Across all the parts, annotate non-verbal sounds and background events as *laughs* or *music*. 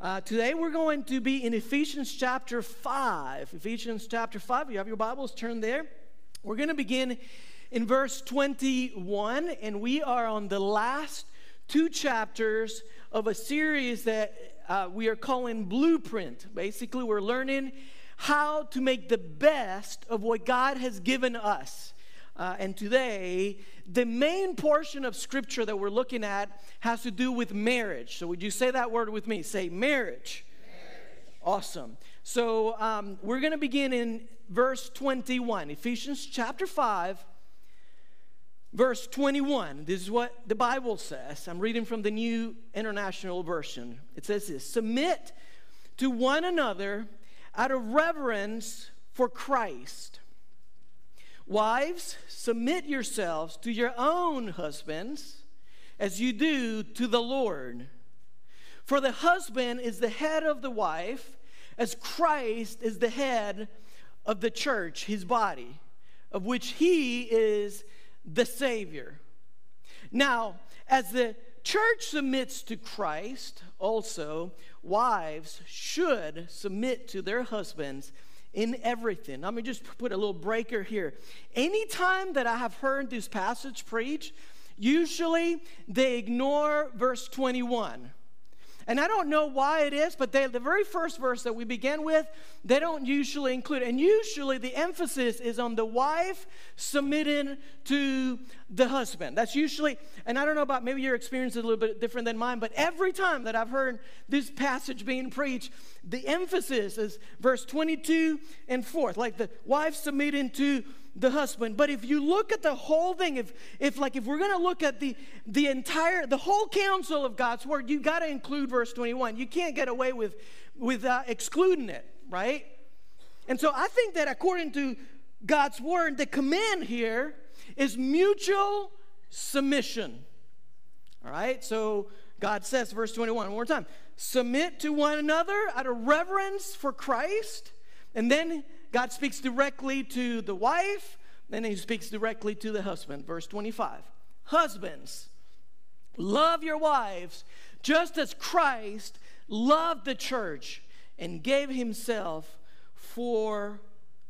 Uh, today we're going to be in Ephesians chapter 5. Ephesians chapter 5. You have your Bibles, turn there. We're going to begin in verse 21, and we are on the last two chapters of a series that uh, we are calling Blueprint. Basically, we're learning how to make the best of what God has given us. Uh, and today, the main portion of scripture that we're looking at has to do with marriage. So, would you say that word with me? Say marriage. marriage. Awesome. So, um, we're going to begin in verse 21, Ephesians chapter 5, verse 21. This is what the Bible says. I'm reading from the New International Version. It says this Submit to one another out of reverence for Christ. Wives, submit yourselves to your own husbands as you do to the Lord. For the husband is the head of the wife, as Christ is the head of the church, his body, of which he is the Savior. Now, as the church submits to Christ, also, wives should submit to their husbands in everything. Let me just put a little breaker here. Anytime that I have heard this passage preached, usually they ignore verse 21. And I don't know why it is, but they, the very first verse that we begin with, they don't usually include. And usually the emphasis is on the wife submitting to the husband. That's usually, and I don't know about maybe your experience is a little bit different than mine, but every time that I've heard this passage being preached, the emphasis is verse 22 and forth, like the wife submitting to the husband. But if you look at the whole thing if if like if we're going to look at the the entire the whole counsel of god's word you got to include verse 21 you can't get away with with uh, excluding it right? And so i think that according to god's word the command here is mutual submission. All right so god says verse 21 one more time submit to one another out of reverence for christ and then God speaks directly to the wife, then he speaks directly to the husband. Verse 25 Husbands, love your wives just as Christ loved the church and gave himself for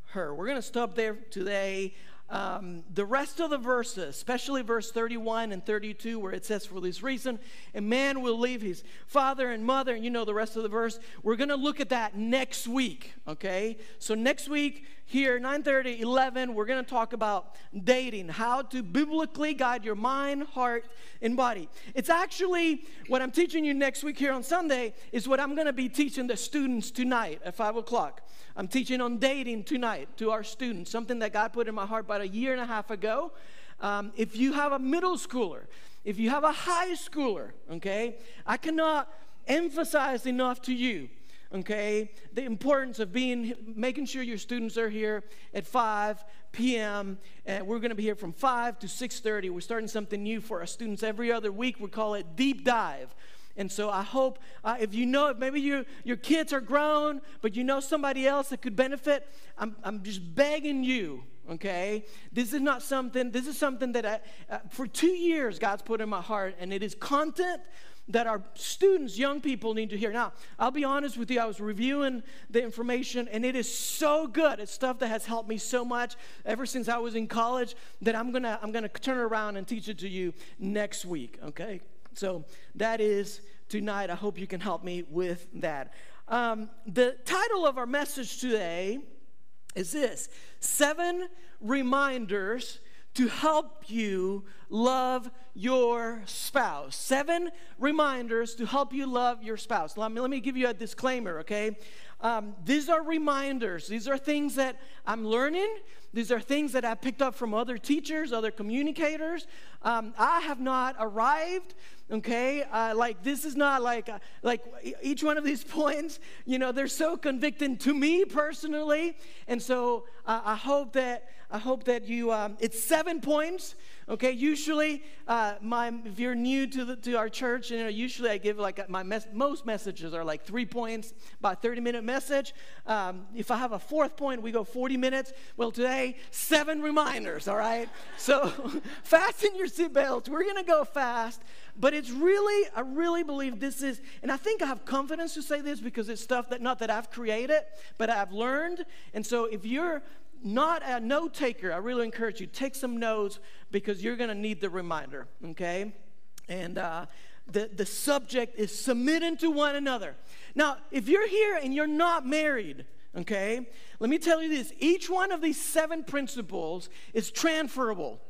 her. We're going to stop there today. Um, the rest of the verses, especially verse 31 and 32, where it says, For this reason, a man will leave his father and mother, and you know the rest of the verse. We're going to look at that next week, okay? So next week, here 9:30 11 we're going to talk about dating how to biblically guide your mind heart and body. It's actually what i'm teaching you next week here on sunday is what i'm going to be teaching the students tonight at 5 o'clock. I'm teaching on dating tonight to our students something that god put in my heart about a year and a half ago. Um, if you have a middle schooler if you have a high schooler okay i cannot emphasize enough to you okay? The importance of being making sure your students are here at 5 p.m and we're going to be here from 5 to 6.30 we're starting something new for our students. Every other week we call it deep dive. And so I hope uh, if you know, if maybe you, your kids are grown, but you know somebody else that could benefit, I'm, I'm just begging you, okay? This is not something, this is something that I, uh, for two years God's put in my heart, and it is content that our students, young people, need to hear. Now, I'll be honest with you, I was reviewing the information, and it is so good. It's stuff that has helped me so much ever since I was in college that I'm gonna I'm gonna turn around and teach it to you next week. Okay, so that is tonight. I hope you can help me with that. Um, the title of our message today is this: Seven Reminders to help you love your spouse. Seven reminders to help you love your spouse. Let me, let me give you a disclaimer, okay? Um, these are reminders. These are things that I'm learning. These are things that I picked up from other teachers, other communicators. Um, I have not arrived. Okay, uh, like this is not like uh, like each one of these *laughs* points. You know, they're so convicting to me personally, and so uh, I hope that I hope that you. Um, it's seven points Okay, usually, uh, my if you're new to the, to our church, you know, usually I give like my mes- most messages are like three points, about 30 minute message. Um, if I have a fourth point, we go 40 minutes. Well, today seven reminders. All right, so *laughs* fasten your seatbelts. We're gonna go fast, but it's really, I really believe this is, and I think I have confidence to say this because it's stuff that not that I've created, but I've learned. And so if you're not a note taker, I really encourage you take some notes because you're going to need the reminder. Okay, and uh, the the subject is submitting to one another. Now, if you're here and you're not married, okay, let me tell you this: each one of these seven principles is transferable.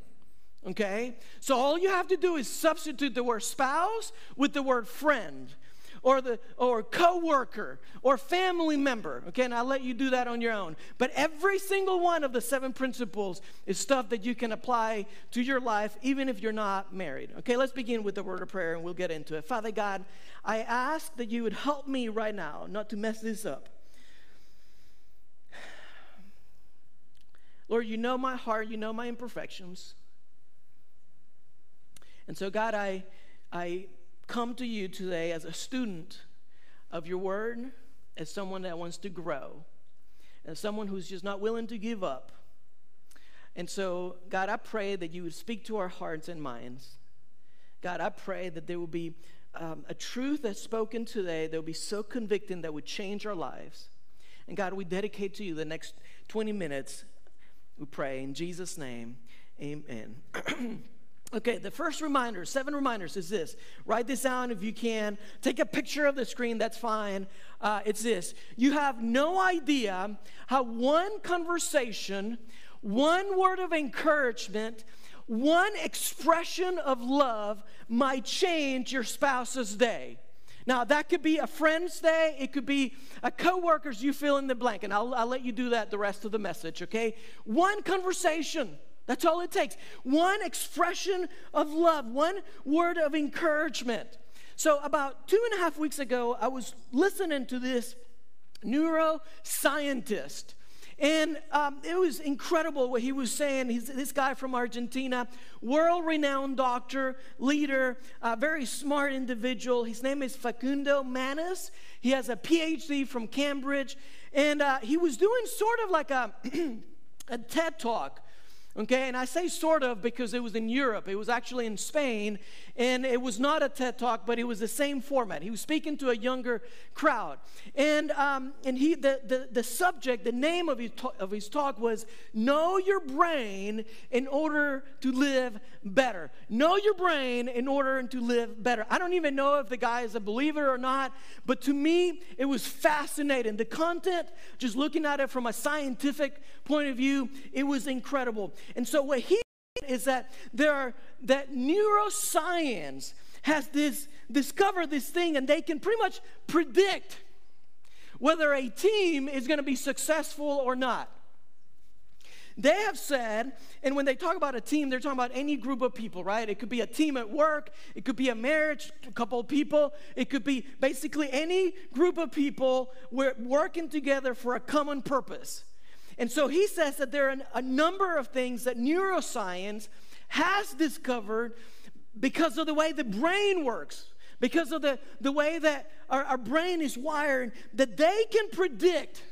Okay, so all you have to do is substitute the word spouse with the word friend or the or coworker or family member. Okay, and I'll let you do that on your own. But every single one of the seven principles is stuff that you can apply to your life, even if you're not married. Okay, let's begin with the word of prayer and we'll get into it. Father God, I ask that you would help me right now not to mess this up. Lord, you know my heart, you know my imperfections. And so, God, I, I come to you today as a student of your word, as someone that wants to grow, as someone who's just not willing to give up. And so, God, I pray that you would speak to our hearts and minds. God, I pray that there will be um, a truth that's spoken today that will be so convicting that would change our lives. And God, we dedicate to you the next 20 minutes. We pray in Jesus' name. Amen. *clears throat* Okay, the first reminder, seven reminders, is this. Write this down if you can. Take a picture of the screen, that's fine. Uh, it's this. You have no idea how one conversation, one word of encouragement, one expression of love might change your spouse's day. Now, that could be a friend's day, it could be a coworker's, you fill in the blank, and I'll, I'll let you do that the rest of the message, okay? One conversation that's all it takes. One expression of love, one word of encouragement. So, about two and a half weeks ago, I was listening to this neuroscientist. And um, it was incredible what he was saying. He's this guy from Argentina, world renowned doctor, leader, uh, very smart individual. His name is Facundo Manes. He has a PhD from Cambridge. And uh, he was doing sort of like a, *clears throat* a TED talk Okay, and I say sort of because it was in Europe. It was actually in Spain, and it was not a TED talk, but it was the same format. He was speaking to a younger crowd, and um, and he the, the the subject, the name of his talk, of his talk was "Know Your Brain in Order to Live Better." Know your brain in order to live better. I don't even know if the guy is a believer or not, but to me, it was fascinating. The content, just looking at it from a scientific point of view, it was incredible. And so what he is that there are that neuroscience has this discovered this thing and they can pretty much predict whether a team is going to be successful or not. They have said, and when they talk about a team, they're talking about any group of people, right? It could be a team at work, it could be a marriage, a couple of people, it could be basically any group of people working together for a common purpose. And so he says that there are a number of things that neuroscience has discovered because of the way the brain works, because of the, the way that our, our brain is wired, that they can predict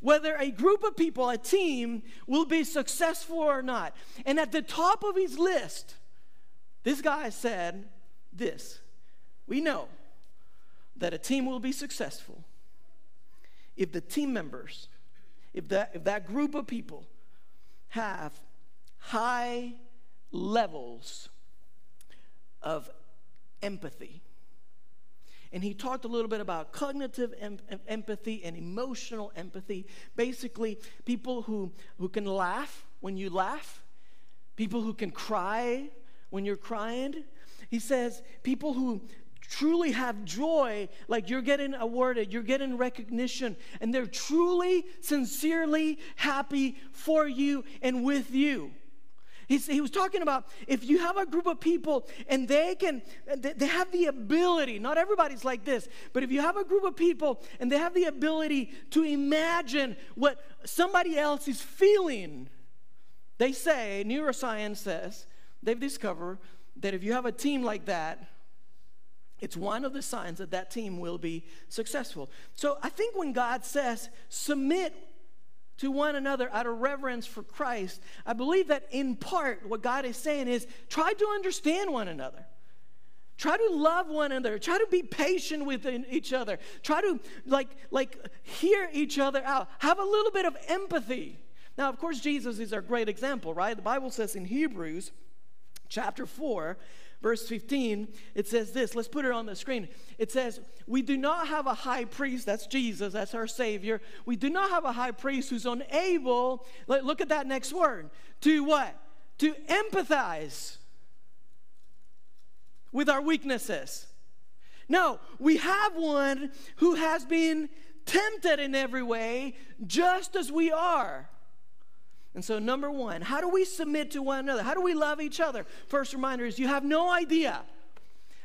whether a group of people, a team, will be successful or not. And at the top of his list, this guy said this We know that a team will be successful if the team members if that, if that group of people have high levels of empathy. And he talked a little bit about cognitive em- empathy and emotional empathy. Basically, people who, who can laugh when you laugh, people who can cry when you're crying. He says people who truly have joy, like you're getting awarded, you're getting recognition, and they're truly, sincerely happy for you and with you. He's, he was talking about if you have a group of people and they can, they have the ability, not everybody's like this, but if you have a group of people and they have the ability to imagine what somebody else is feeling, They say, neuroscience says, they've discovered that if you have a team like that, it's one of the signs that that team will be successful. So I think when God says, submit to one another out of reverence for Christ, I believe that in part what God is saying is try to understand one another. Try to love one another. Try to be patient with each other. Try to like like hear each other out. Have a little bit of empathy. Now, of course, Jesus is our great example, right? The Bible says in Hebrews chapter 4, verse 15, it says this. Let's put it on the screen. It says, We do not have a high priest, that's Jesus, that's our Savior. We do not have a high priest who's unable, look at that next word, to what? To empathize with our weaknesses. No, we have one who has been tempted in every way, just as we are. And so, number one, how do we submit to one another? How do we love each other? First reminder is you have no idea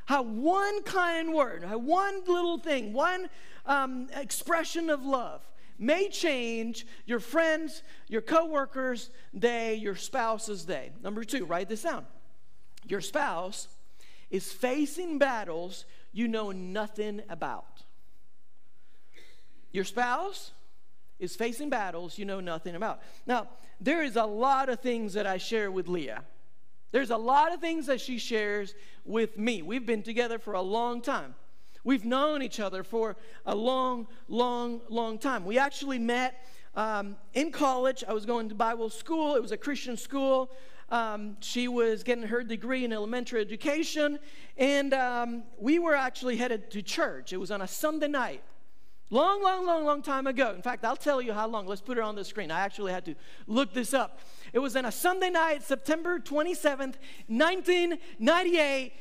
how one kind word, how one little thing, one um, expression of love may change your friends, your coworkers' day, your spouse's day. Number two, write this down. Your spouse is facing battles you know nothing about. Your spouse is facing battles you know nothing about. Now, there is a lot of things that I share with Leah. There's a lot of things that she shares with me. We've been together for a long time. We've known each other for a long, long, long time. We actually met um, in college. I was going to Bible school, it was a Christian school. Um, she was getting her degree in elementary education, and um, we were actually headed to church. It was on a Sunday night. Long, long, long, long time ago. In fact, I'll tell you how long. Let's put it on the screen. I actually had to look this up. It was on a Sunday night, September 27th, 1998.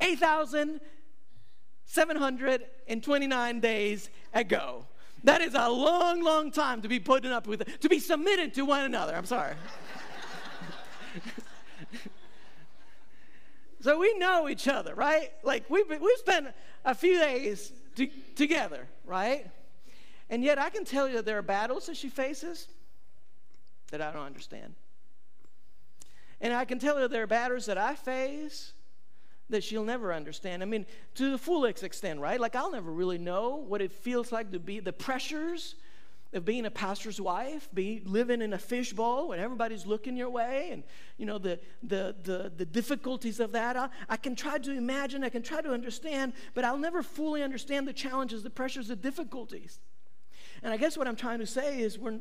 8,729 days ago. That is a long, long time to be putting up with, to be submitted to one another. I'm sorry. So we know each other, right? Like we've, we've spent a few days to, together, right? And yet I can tell you there are battles that she faces that I don't understand. And I can tell you there are battles that I face that she'll never understand. I mean, to the fullest extent, right? Like, I'll never really know what it feels like to be the pressures of being a pastor's wife, be living in a fishbowl when everybody's looking your way, and you know the the the, the difficulties of that. I, I can try to imagine, I can try to understand, but I'll never fully understand the challenges, the pressures, the difficulties. And I guess what I'm trying to say is we're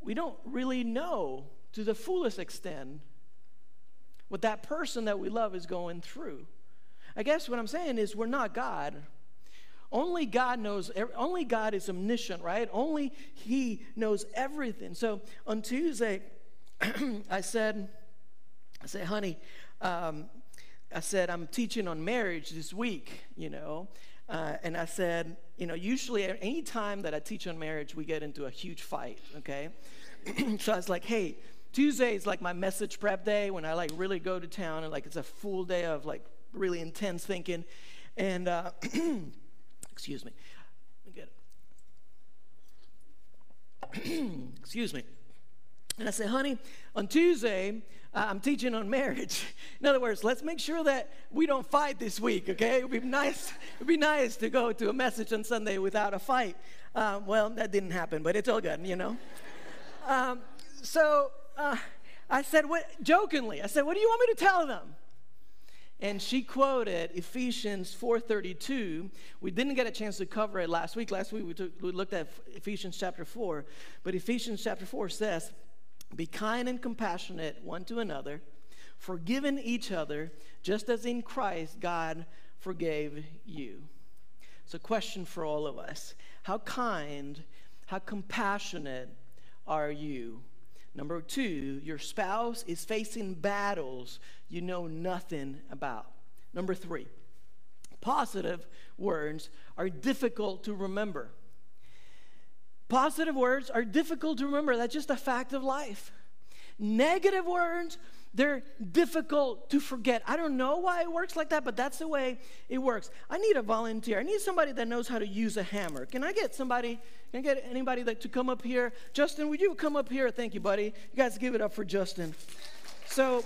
we don't really know to the fullest extent what that person that we love is going through. I guess what I'm saying is we're not God. Only God knows, only God is omniscient, right? Only He knows everything. So on Tuesday, *clears throat* I said, I said, honey, um, I said, I'm teaching on marriage this week, you know. Uh, and I said, you know, usually any time that I teach on marriage, we get into a huge fight, okay? *clears throat* so I was like, hey, Tuesday is like my message prep day when I like really go to town and like it's a full day of like really intense thinking. And uh, *clears throat* Excuse me. Get it. *clears throat* Excuse me. And I said, honey, on Tuesday, uh, I'm teaching on marriage. *laughs* In other words, let's make sure that we don't fight this week, okay? It would be nice, it'd be nice to go to a message on Sunday without a fight. Uh, well, that didn't happen, but it's all good, you know? um, so uh, I said, what, jokingly, I said, what do you want me to tell them? And she quoted Ephesians 4:32. We didn't get a chance to cover it last week. Last week we, took, we looked at Ephesians chapter 4, but Ephesians chapter 4 says, "Be kind and compassionate one to another, forgiving each other, just as in Christ God forgave you." It's a question for all of us. How kind, how compassionate are you? Number two, your spouse is facing battles you know nothing about. Number three, positive words are difficult to remember. Positive words are difficult to remember. That's just a fact of life. Negative words, they're difficult to forget. I don't know why it works like that, but that's the way it works. I need a volunteer. I need somebody that knows how to use a hammer. Can I get somebody? Can I get anybody that to come up here? Justin, would you come up here? Thank you, buddy. You guys give it up for Justin. So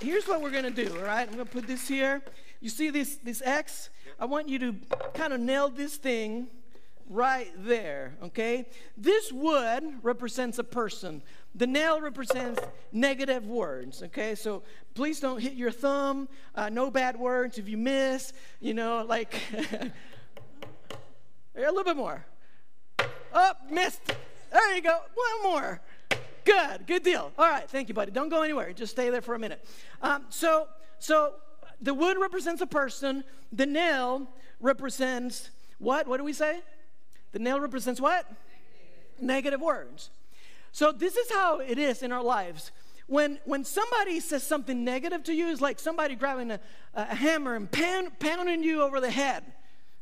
here's what we're gonna do. All right, I'm gonna put this here. You see this this X? I want you to kind of nail this thing right there, okay? This wood represents a person. The nail represents negative words, okay? So please don't hit your thumb. Uh, no bad words. If you miss, you know, like *laughs* a little bit more. Up, oh, missed. There you go. One more. Good, good deal. All right, thank you, buddy. Don't go anywhere. Just stay there for a minute. Um, so, so the wood represents a person. The nail represents what? What do we say? The nail represents what? Negative, Negative words. So this is how it is in our lives. When, when somebody says something negative to you, it's like somebody grabbing a, a hammer and pound, pounding you over the head.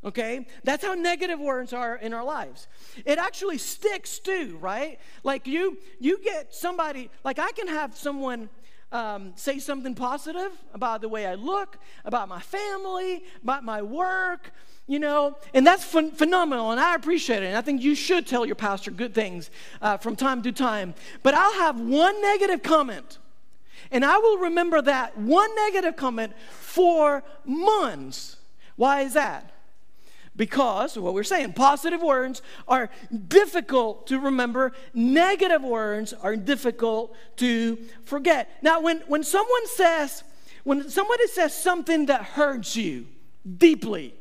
Okay? That's how negative words are in our lives. It actually sticks too, right? Like you you get somebody, like I can have someone um, say something positive about the way I look, about my family, about my work, you know, and that's ph- phenomenal, and I appreciate it. And I think you should tell your pastor good things uh, from time to time. But I'll have one negative comment, and I will remember that one negative comment for months. Why is that? Because what we're saying, positive words are difficult to remember, negative words are difficult to forget. Now, when, when someone says, when somebody says something that hurts you deeply,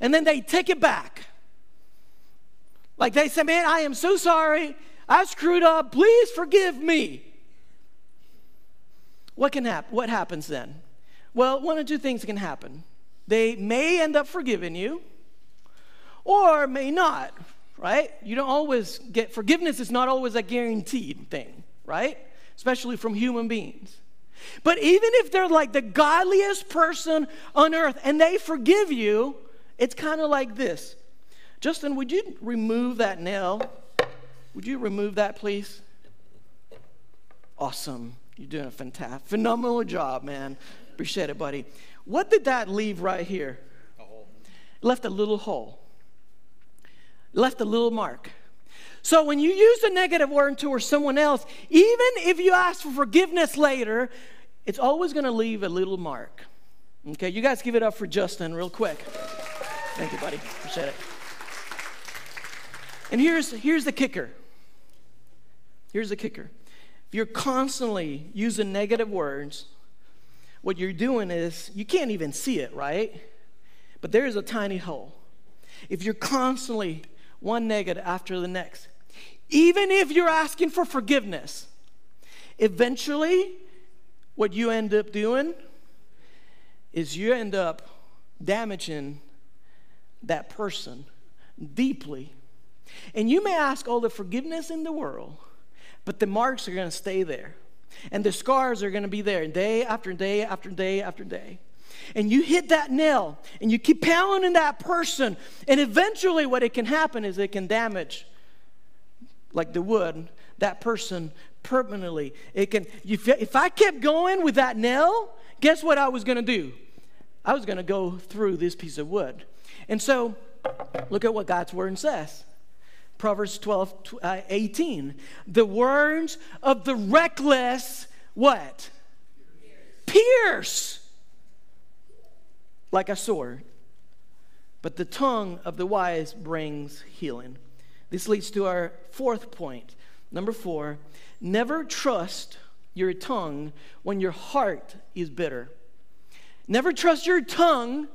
and then they take it back. Like they say, Man, I am so sorry. I screwed up. Please forgive me. What can happen? What happens then? Well, one of two things can happen. They may end up forgiving you, or may not, right? You don't always get forgiveness is not always a guaranteed thing, right? Especially from human beings. But even if they're like the godliest person on earth and they forgive you, it's kind of like this. Justin, would you remove that nail? Would you remove that, please? Awesome. You're doing a fantastic, phenomenal job, man. Appreciate it, buddy. What did that leave right here? A hole. Left a little hole. Left a little mark. So when you use a negative word towards someone else, even if you ask for forgiveness later, it's always going to leave a little mark. Okay, you guys give it up for Justin real quick. Thank you, buddy. Appreciate it. And here's, here's the kicker. Here's the kicker. If you're constantly using negative words, what you're doing is you can't even see it, right? But there is a tiny hole. If you're constantly one negative after the next, even if you're asking for forgiveness, eventually what you end up doing is you end up damaging that person deeply. And you may ask all the forgiveness in the world, but the marks are going to stay there. And the scars are going to be there day after day after day after day. And you hit that nail and you keep pounding that person. And eventually, what it can happen is it can damage, like the wood, that person permanently. It can, if I kept going with that nail, guess what I was going to do? I was going to go through this piece of wood. And so, look at what God's word says. Proverbs 12, uh, 18. The words of the reckless, what? Pierce. Pierce. Like a sword. But the tongue of the wise brings healing. This leads to our fourth point. Number four, never trust your tongue when your heart is bitter. Never trust your tongue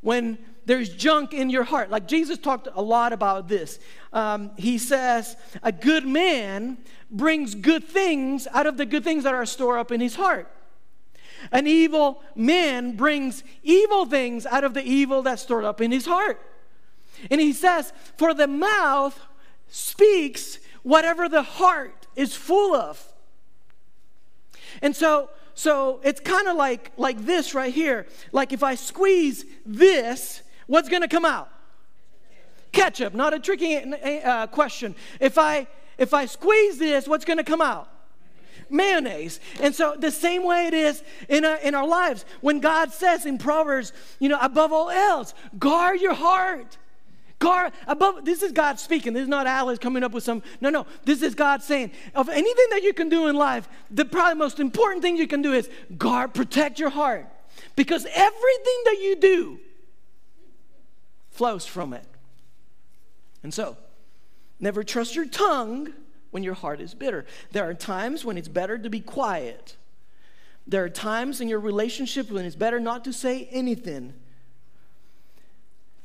when there's junk in your heart. Like Jesus talked a lot about this. Um, he says, A good man brings good things out of the good things that are stored up in his heart. An evil man brings evil things out of the evil that's stored up in his heart. And he says, For the mouth speaks whatever the heart is full of. And so, so it's kind of like, like this right here. Like if I squeeze this, what's going to come out? Ketchup. Not a tricky uh, question. If I if I squeeze this, what's going to come out? mayonnaise. And so, the same way it is in our, in our lives. When God says in Proverbs, you know, above all else, guard your heart. Guard above, this is God speaking. This is not Alex coming up with some, no, no. This is God saying, of anything that you can do in life, the probably most important thing you can do is guard, protect your heart. Because everything that you do flows from it. And so, never trust your tongue when your heart is bitter. There are times when it's better to be quiet. There are times in your relationship when it's better not to say anything.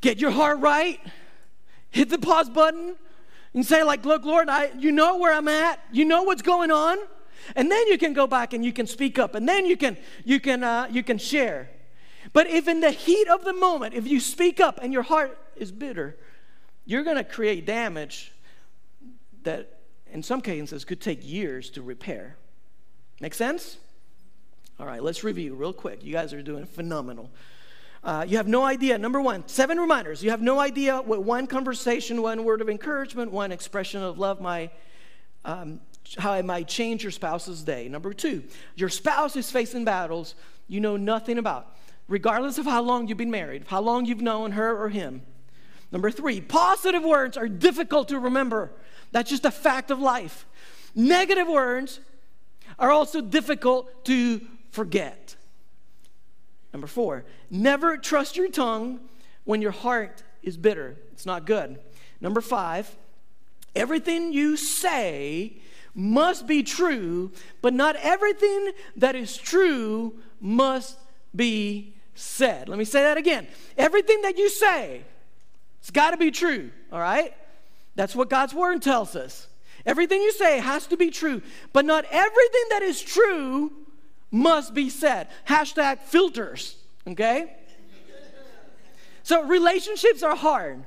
Get your heart right hit the pause button and say like look lord i you know where i'm at you know what's going on and then you can go back and you can speak up and then you can you can uh, you can share but if in the heat of the moment if you speak up and your heart is bitter you're going to create damage that in some cases could take years to repair make sense all right let's review real quick you guys are doing phenomenal uh, you have no idea. Number one, seven reminders. You have no idea what one conversation, one word of encouragement, one expression of love might, um, how it might change your spouse's day. Number two, your spouse is facing battles you know nothing about, regardless of how long you've been married, how long you've known her or him. Number three, positive words are difficult to remember. That's just a fact of life. Negative words are also difficult to forget. Number four, never trust your tongue when your heart is bitter. It's not good. Number five, everything you say must be true, but not everything that is true must be said. Let me say that again. Everything that you say, it's got to be true, all right? That's what God's word tells us. Everything you say has to be true, but not everything that is true must be said. Hashtag filters, okay? So relationships are hard.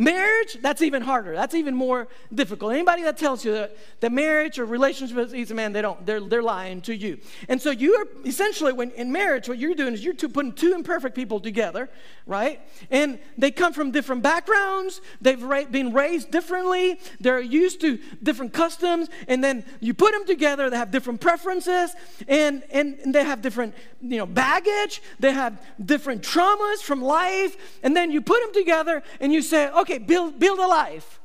Marriage, that's even harder. That's even more difficult. Anybody that tells you that, that marriage or relationship is easy, man, they don't. They're, they're lying to you. And so you are essentially, when in marriage, what you're doing is you're two, putting two imperfect people together, right? And they come from different backgrounds. They've ra- been raised differently. They're used to different customs. And then you put them together. They have different preferences, and and, and they have different, you know, baggage. They have different traumas from life. And then you put them together, and you say, okay okay, build, build a life.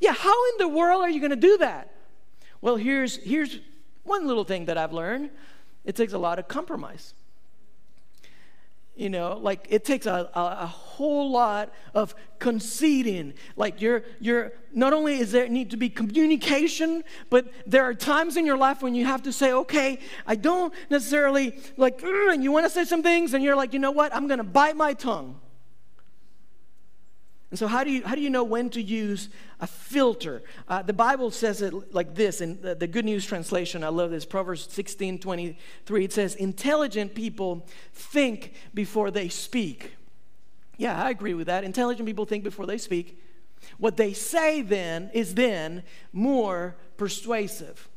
Yeah, how in the world are you going to do that? Well, here's, here's one little thing that I've learned it takes a lot of compromise. You know, like it takes a, a, a, whole lot of conceding. Like you're, you're, not only is there need to be communication, but there are times in your life when you have to say, okay, I don't necessarily like, and you want to say some things, and you're like, you know what, I'm to bite my tongue. And so, how do you, how do you know when to use a filter? Uh, the Bible says it like this in the, the, Good News translation. I love this. Proverbs 16 23. It says, Intelligent people think before they speak. Yeah, I agree with that. Intelligent people think before they speak. What they say then is then more persuasive.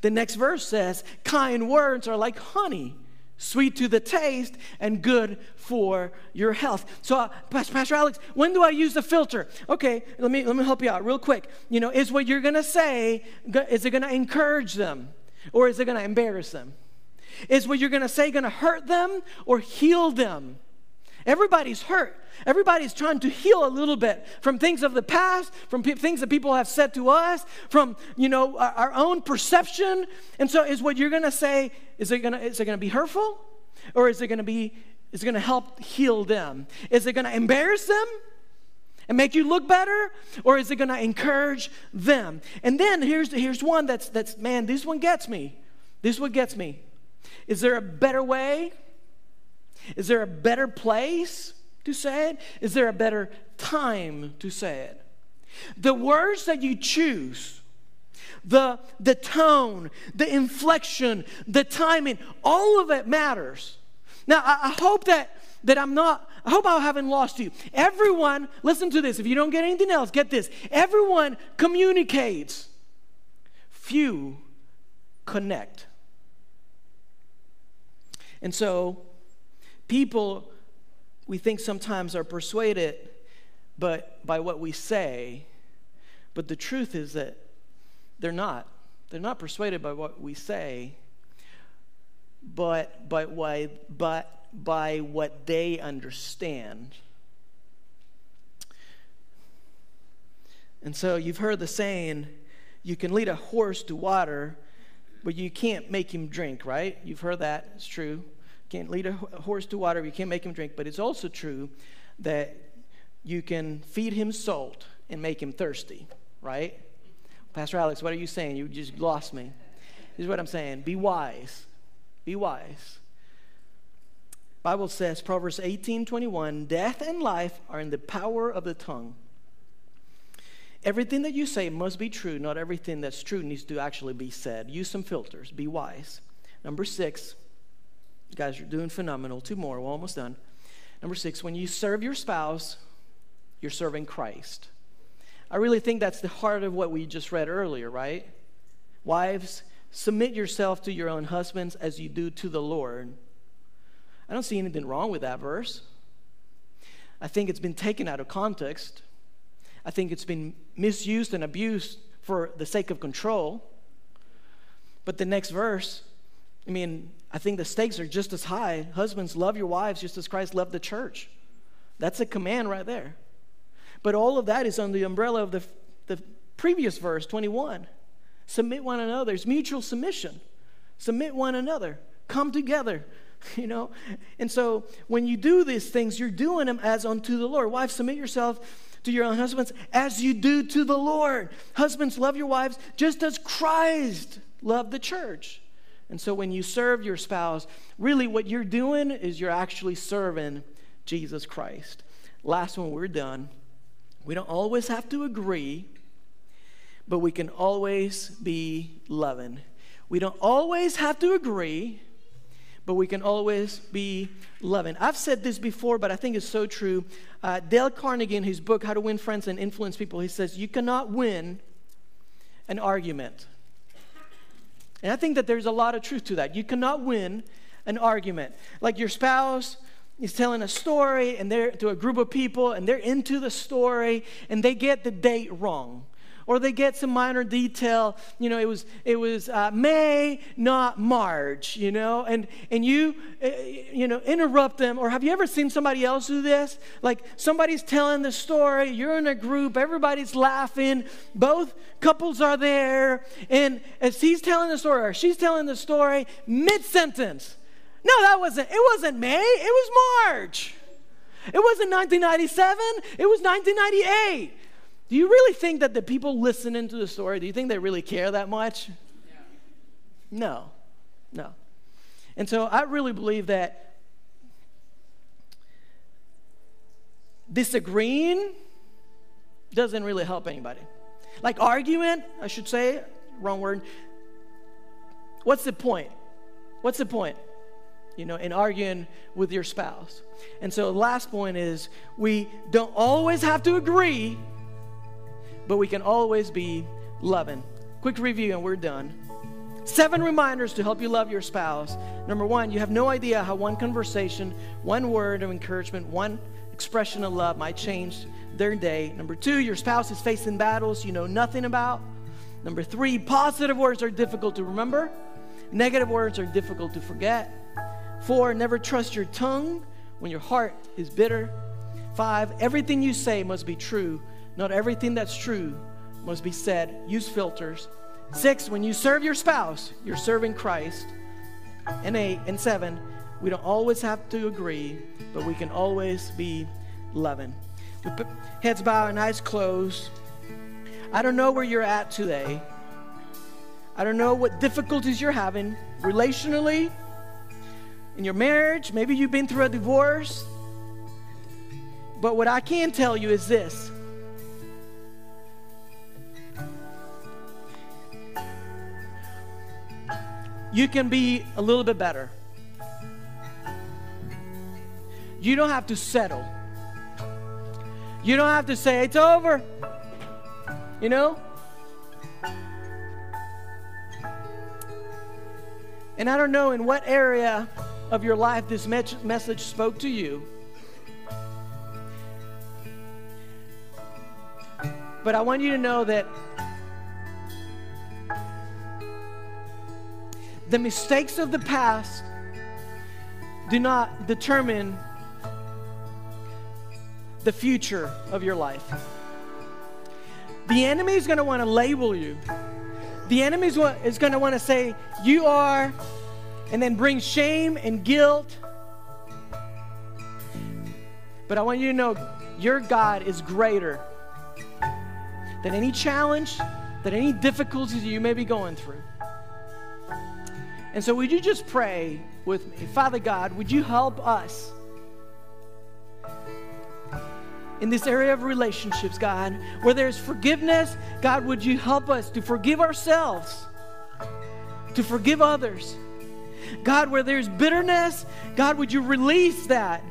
The next verse says, Kind words are like honey sweet to the taste and good for your health. So, uh, Pastor Alex, when do I use the filter? Okay, let me let me help you out real quick. You know, is what you're to say is it to encourage them or is it to embarrass them? Is what you're to say to hurt them or heal them? Everybody's hurt. Everybody's trying to heal a little bit from things of the past, from pe- things that people have said to us, from you know our, our own perception. And so, is what you're going to say is it going to is it going to be hurtful, or is it going to be is it going to help heal them? Is it going to embarrass them? and make you look better or is it going to encourage them and then here's here's one that's that's man this one gets me this one gets me is there a better way is there a better place to say it? Is there a better time to say it? The words that you choose, the, the tone, the inflection, the timing, all of it matters. Now, I, I hope that, that I'm not, I hope I haven't lost you. Everyone, listen to this. If you don't get anything else, get this. Everyone communicates, few connect. And so, people we think sometimes are persuaded but by what we say but the truth is that they're not They're not persuaded by what we say, but by, why, but by what they understand. And so you've heard the saying, you can lead a horse to water, but you can't make him drink, right? You've heard that. It's true. Can't lead a horse to water, you can't make him drink. But it's also true that you can feed him salt and make him thirsty, right? Pastor Alex, what are you saying? You just lost me. This is what I'm saying. Be wise. Be wise. Bible says, Proverbs 18 21, death and life are in the power of the tongue. Everything that you say must be true. Not everything that's true needs to actually be said. Use some filters. Be wise. Number six, you guys are doing phenomenal. Two more. We're almost done. Number six, when you serve your spouse, you're serving Christ. I really think that's the heart of what we just read earlier, right? Wives, submit yourself to your own husbands as you do to the Lord. I don't see anything wrong with that verse. I think it's been taken out of context. I think it's been misused and abused for the sake of control. But the next verse, I mean, I think the stakes are just as high. Husbands, love your wives just as Christ loved the church. That's a command right there. But all of that is under the umbrella of the, the previous verse, 21. Submit one another. It's mutual submission. Submit one another. Come together. *laughs* You know? And so when you do these things, you're doing them as unto the Lord. Wives, submit yourself to your own husbands as you do to the Lord. Husbands, love your wives just as Christ loved the church. And so when you serve your spouse, really what you're doing is you're actually serving Jesus Christ. Last one, we're done. We don't always have to agree, but we can always be loving. We don't always have to agree, but we can always be loving. I've said this before, but I think it's so true. Uh, Dale Carnegie, in his book, How to Win Friends and Influence People, he says, You cannot win an argument. And I think that there's a lot of truth to that. You cannot win an argument. Like your spouse is telling a story and they're to a group of people and they're into the story and they get the date wrong or they get some minor detail you know it was it was uh, may not march you know and and you uh, you know interrupt them or have you ever seen somebody else do this like somebody's telling the story you're in a group everybody's laughing both couples are there and as he's telling the story or she's telling the story mid-sentence no, that wasn't, it wasn't May, it was March. It wasn't 1997, it was 1998. Do you really think that the people listening to the story, do you think they really care that much? No, no. And so I really believe that disagreeing doesn't really help anybody. Like argument, I should say, wrong word. What's the point? What's the point? you know, in arguing with your spouse. And so the last point is we don't always have to agree, but we can always be loving. Quick review and we're done. Seven reminders to help you love your spouse. Number one, you have no idea how one conversation, one word of encouragement, one expression of love might change their day. Number two, your spouse is facing battles you know nothing about. Number three, positive words are difficult to remember, negative words are difficult to forget. Four, never trust your tongue when your heart is bitter. Five, everything you say must be true. Not everything that's true must be said. Use filters. Six, when you serve your spouse, you're serving Christ. And eight, and seven, we don't always have to agree, but we can always be loving. With heads bowed and eyes closed. I don't know where you're at today. I don't know what difficulties you're having relationally in your marriage. Maybe you've been through a divorce. But what I can tell you is this you can be a little bit better. You don't have to settle. You don't have to say, it's over. You know? And I don't know in what area of your life this message spoke to you. But I want you to know that the mistakes of the past do not determine the future of your life. The enemy is going to want to label you. The enemy is going to want to say, You are, and then bring shame and guilt. But I want you to know your God is greater than any challenge, than any difficulties you may be going through. And so, would you just pray with me? Father God, would you help us in this area of relationships, God, where there's forgiveness? God, would you help us to forgive ourselves, to forgive others? God, where there's bitterness, God, would you release that?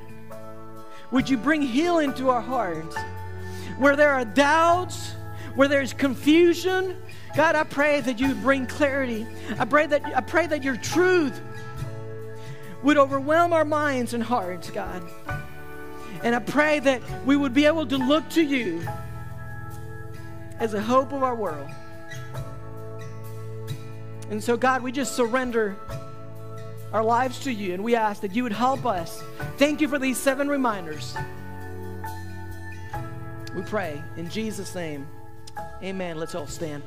Would you bring healing to our hearts? Where there are doubts, where there's confusion, God, I pray that you bring clarity. I pray that I pray that your truth would overwhelm our minds and hearts, God. And I pray that we would be able to look to you as the hope of our world. And so, God, we just surrender our lives to you and we ask that you would help us. Thank you for these seven reminders. We pray in Jesus' name. Amen. Let's all stand.